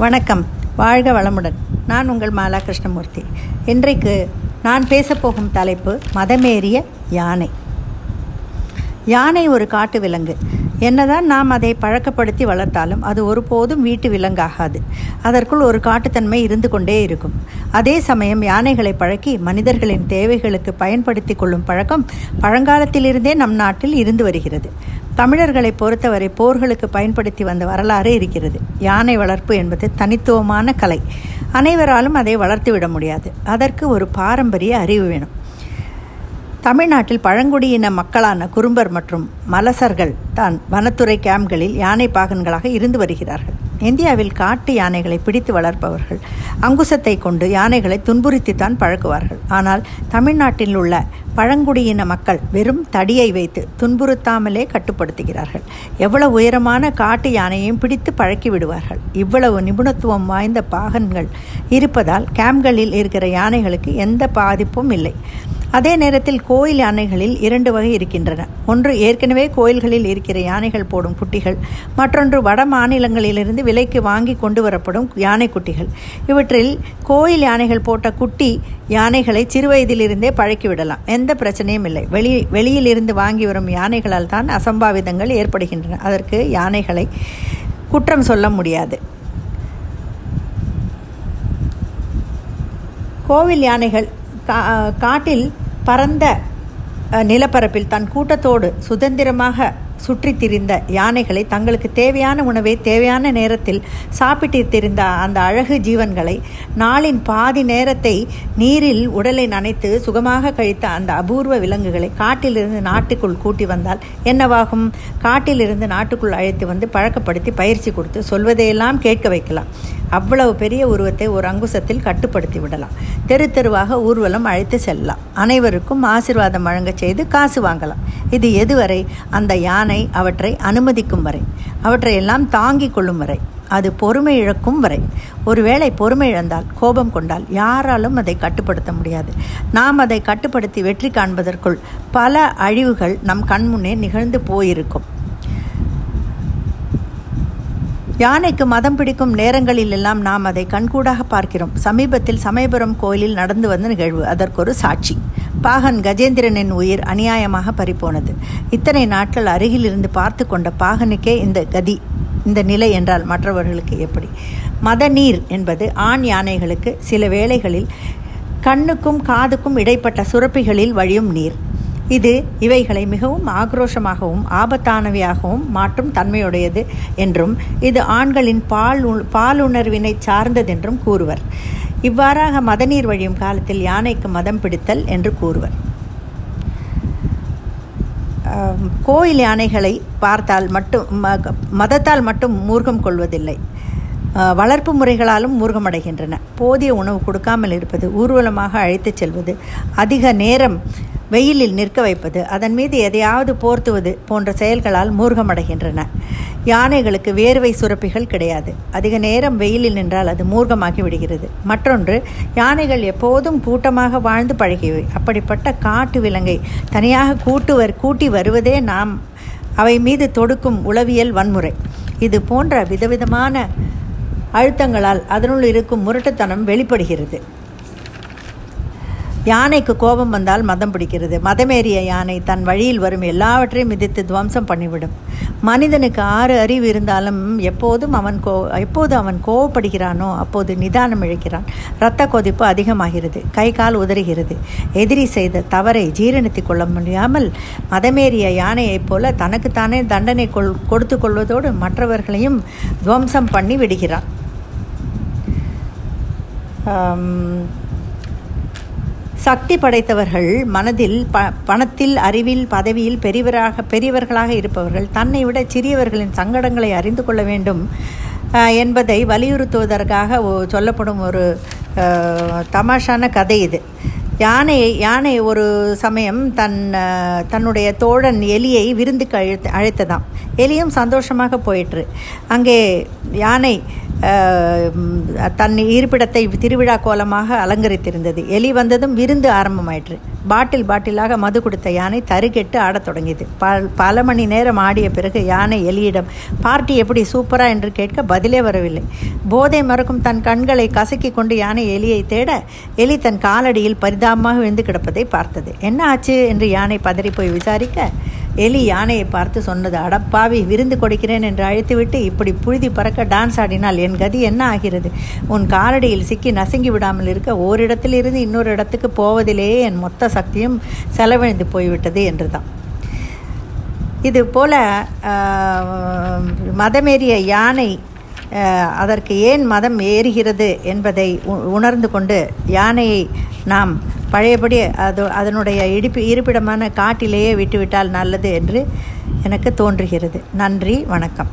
வணக்கம். வாழ்க வளமுடன். நான் உங்கள் மாலா கிருஷ்ணமூர்த்தி. இன்றைக்கு நான் பேசப்போகும் தலைப்பு மதமேறிய யானை. யானை ஒரு காட்டு விலங்கு. என்னதான் நாம் அதை பழக்கப்படுத்தி வளர்த்தாலும் அது ஒருபோதும் வீட்டு விலங்காகாது. அதற்குள் ஒரு காட்டுத்தன்மை இருந்து கொண்டே இருக்கும். அதே சமயம் யானைகளை பழக்கி மனிதர்களின் தேவைகளுக்கு பயன்படுத்தி கொள்ளும் பழக்கம் பழங்காலத்திலிருந்தே நம் நாட்டில் இருந்து வருகிறது. தமிழர்களை பொறுத்தவரை போர்களுக்கு பயன்படுத்தி வந்த வரலாறு இருக்கிறது. யானை வளர்ப்பு என்பது தனித்துவமான கலை. அனைவராலும் அதை வளர்த்துவிட முடியாது. அதற்கு ஒரு பாரம்பரிய அறிவு வேணும். தமிழ்நாட்டில் பழங்குடியின மக்களான குறும்பர் மற்றும் மலசர்கள் தான் வனத்துறை கேம்ப்களில் யானை பாகன்களாக இருந்து வருகிறார்கள். இந்தியாவில் காட்டு யானைகளை பிடித்து வளர்ப்பவர்கள். அங்குசத்தை கொண்டு யானைகளை துன்புறுத்தித்தான் பழக்குவார்கள் ஆனால் தமிழ்நாட்டில் உள்ள பழங்குடியின மக்கள் வெறும் தடியை வைத்து துன்புறுத்தாமலே கட்டுப்படுத்துகிறார்கள். எவ்வளவு உயரமான காட்டு யானையையும் பிடித்து பழக்கி விடுவார்கள் இவ்வளவு நிபுணத்துவம் வாய்ந்த பாகன்கள் இருப்பதால் கேம்ப்களில் இருக்கிற யானைகளுக்கு எந்த பாதிப்பும் இல்லை. அதே நேரத்தில் கோயில் யானைகளில் இரண்டு வகை இருக்கின்றன. ஒன்று ஏற்கனவே கோயில்களில் இருக்கிற யானைகள் போடும் குட்டிகள். மற்றொன்று வட மாநிலங்களிலிருந்து விலைக்கு வாங்கி கொண்டு வரப்படும் யானை குட்டிகள். இவற்றில் கோயில் யானைகள் போட்ட குட்டி யானைகளை சிறுவயதிலிருந்தே பழக்கிவிடலாம் எந்த பிரச்சனையும் இல்லை. வெளி வெளியில் இருந்து வாங்கி வரும் யானைகளால் தான் அசம்பாவிதங்கள் ஏற்படுகின்றன. அதற்கு யானைகளை குற்றம் சொல்ல முடியாது. கோவில் யானைகள் காட்டில் பரந்த நிலப்பரப்பில் தன் கூட்டத்தோடு சுதந்திரமாக சுற்றித் திரிந்த யானைகளை தங்களுக்கு தேவையான உணவை தேவையான நேரத்தில் சாப்பிட்டு திரிந்த அந்த அழகு ஜீவன்களை நாளின் பாதி நேரத்தை நீரில் உடலை நனைத்து சுகமாக கழித்த அந்த அபூர்வ விலங்குகளை காட்டிலிருந்து நாட்டுக்குள் கூட்டி வந்தால் என்னவாகும்? காட்டிலிருந்து நாட்டுக்குள் அழைத்து வந்து பழக்கப்படுத்தி பயிற்சி கொடுத்து சொல்வதையெல்லாம் கேட்க வைக்கலாம். அவ்வளவு பெரிய உருவத்தை ஒரு அங்குசத்தில் கட்டுப்படுத்தி விடலாம். தெரு தெருவாக ஊர்வலம் அழைத்து செல்லலாம். அனைவருக்கும் ஆசிர்வாதம் வழங்க செய்து காசு வாங்கலாம். இது எதுவரை? அந்த யானை அவற்றை அனுமதிக்கும் வரை. அவற்றையெல்லாம் தாங்கிக் கொள்ளும் வரை. அது பொறுமை இழக்கும் வரை. ஒருவேளை பொறுமை இழந்தால் கோபம் கொண்டால் யாராலும் அதை கட்டுப்படுத்த முடியாது. நாம் அதை கட்டுப்படுத்தி வெற்றி காண்பதற்குள் பல அழிவுகள் நம் கண்முன்னே நிகழ்ந்து போயிருக்கும். யானைக்கு மதம் பிடிக்கும் நேரங்களில் எல்லாம் நாம் அதை கண்கூடாக பார்க்கிறோம். சமீபத்தில் சமயபுரம் கோயிலில் நடந்து வந்த நிகழ்வு. அதற்கொரு சாட்சி. பாகன் கஜேந்திரனின் உயிர் அநியாயமாக பறிப்போனது இத்தனை நாட்கள் அருகில் இருந்து பார்த்து கொண்ட பாகனுக்கே இந்த கதி இந்த நிலை என்றால் மற்றவர்களுக்கு எப்படி? மத நீர் என்பது ஆண் யானைகளுக்கு சில வேளைகளில் கண்ணுக்கும் காதுக்கும் இடைப்பட்ட சுரப்பிகளில் வழியும் நீர். இது இவைகளை மிகவும் ஆக்ரோஷமாகவும் ஆபத்தானவையாகவும் மாற்றும் தன்மையுடையது என்றும் இது ஆண்களின் பால் பாலுணர்வினை சார்ந்ததென்றும் கூறுவர். இவ்வாறாக மதநீர் வழியும் காலத்தில் யானைக்கு மதம் பிடித்தல் என்று கூறுவர். கோயில் யானைகளை பார்த்தால் மட்டும் மதத்தால் மட்டும் மூர்க்கம் கொள்வதில்லை. வளர்ப்பு முறைகளாலும் மூர்க்கமடைகின்றன. போதிய உணவு கொடுக்காமல் இருப்பது ஊர்வலமாக அழைத்துச் செல்வது அதிக நேரம் வெயிலில் நிற்க வைப்பது அதன் மீது எதையாவது போர்த்துவது போன்ற செயல்களால் மூர்க்கமடைகின்றன. யானைகளுக்கு வேர்வை சுரப்பிகள் கிடையாது. அதிக நேரம் வெயிலில் நின்றால் அது மூர்க்கமாகி விடுகிறது. மற்றொன்று யானைகள் எப்போதும் கூட்டமாக வாழ்ந்து பழகியவை. அப்படிப்பட்ட காட்டு விலங்கை தனியாக கூட்டு வர் கூட்டி வருவதே நாம் அவை மீது தொடுக்கும் உளவியல் வன்முறை. இது போன்ற விதவிதமான அழுத்தங்களால் அதனுள் இருக்கும் முரட்டுத்தனம் வெளிப்படுகிறது. யானைக்கு கோபம் வந்தால் மதம் பிடிக்கிறது. மதமேறிய யானை தன் வழியில் வரும் எல்லாவற்றையும் மிதித்து துவம்சம் பண்ணிவிடும். மனிதனுக்கு ஆறு அறிவு இருந்தாலும் எப்போதும் அவன் கோ எப்போது அவன் கோவப்படுகிறானோ அப்போது நிதானம் இழைக்கிறான். இரத்த கொதிப்பு அதிகமாகிறது. கை கால் உதறுகிறது. எதிரி செய்த தவறை ஜீரணித்து கொள்ள முடியாமல் மதமேறிய யானையைப் போல தனக்குத்தானே தண்டனை கொள் கொடுத்து கொள்வதோடு மற்றவர்களையும் துவம்சம் பண்ணி விடுகிறான் சக்தி படைத்தவர்கள் மனதில் ப பணத்தில் அறிவில் பதவியில் பெரியவராக பெரியவர்களாக இருப்பவர்கள் தன்னை விட சிறியவர்களின் சங்கடங்களை அறிந்து கொள்ள வேண்டும் என்பதை வலியுறுத்துவதற்காக சொல்லப்படும் ஒரு தமாஷான கதை இது. யானையை யானை ஒரு சமயம் தன் தன்னுடைய தோழன் எலியை விருந்துக்கு அழைத்து அழைத்ததாம். எலியும் சந்தோஷமாக போயிற்று. அங்கே யானை தன் இருப்பிடத்தை திருவிழா கோலமாக அலங்கரித்திருந்தது. எலி வந்ததும் விருந்து ஆரம்பமாயிற்று. பாட்டில் பாட்டிலாக மது கொடுத்த யானை தருகெட்டு ஆடத் தொடங்கியது. பல் பல மணி நேரம் ஆடிய பிறகு யானை எலியிடம் பார்ட்டி எப்படி சூப்பரா? என்று கேட்க பதிலே வரவில்லை. போதை மறக்கும் தன் கண்களை கசக்கி கொண்டு யானை எலியை தேட எலி தன் காலடியில் பரிதாபமாக விழுந்து கிடப்பதை பார்த்தது. என்ன ஆச்சு? என்று யானை பதறி போய் விசாரிக்க எலி யானையை பார்த்து சொன்னது அடப்பாவி விருந்து கொடுக்கிறேன் என்று அழைத்துவிட்டு இப்படி புழுதி பறக்க டான்ஸ் ஆடினால் என் கதி என்ன ஆகிறது? உன் காலடியில் சிக்கி நசுங்கி விடாமல் இருக்க ஓரிடத்திலிருந்து இன்னொரு இடத்துக்கு போவதிலேயே என் மொத்த சக்தியும் செலவழிந்து போய்விட்டது என்று தான் இது போல மதமேறிய யானை அதற்கு ஏன் மதம் ஏறுகிறது என்பதை உ- உணர்ந்து கொண்டு யானையை நாம் பழையபடி அது அதனுடைய இடிப்பு இருப்பிடமான காட்டிலேயே விட்டுவிட்டால் நல்லது என்று எனக்கு தோன்றுகிறது. நன்றி வணக்கம்.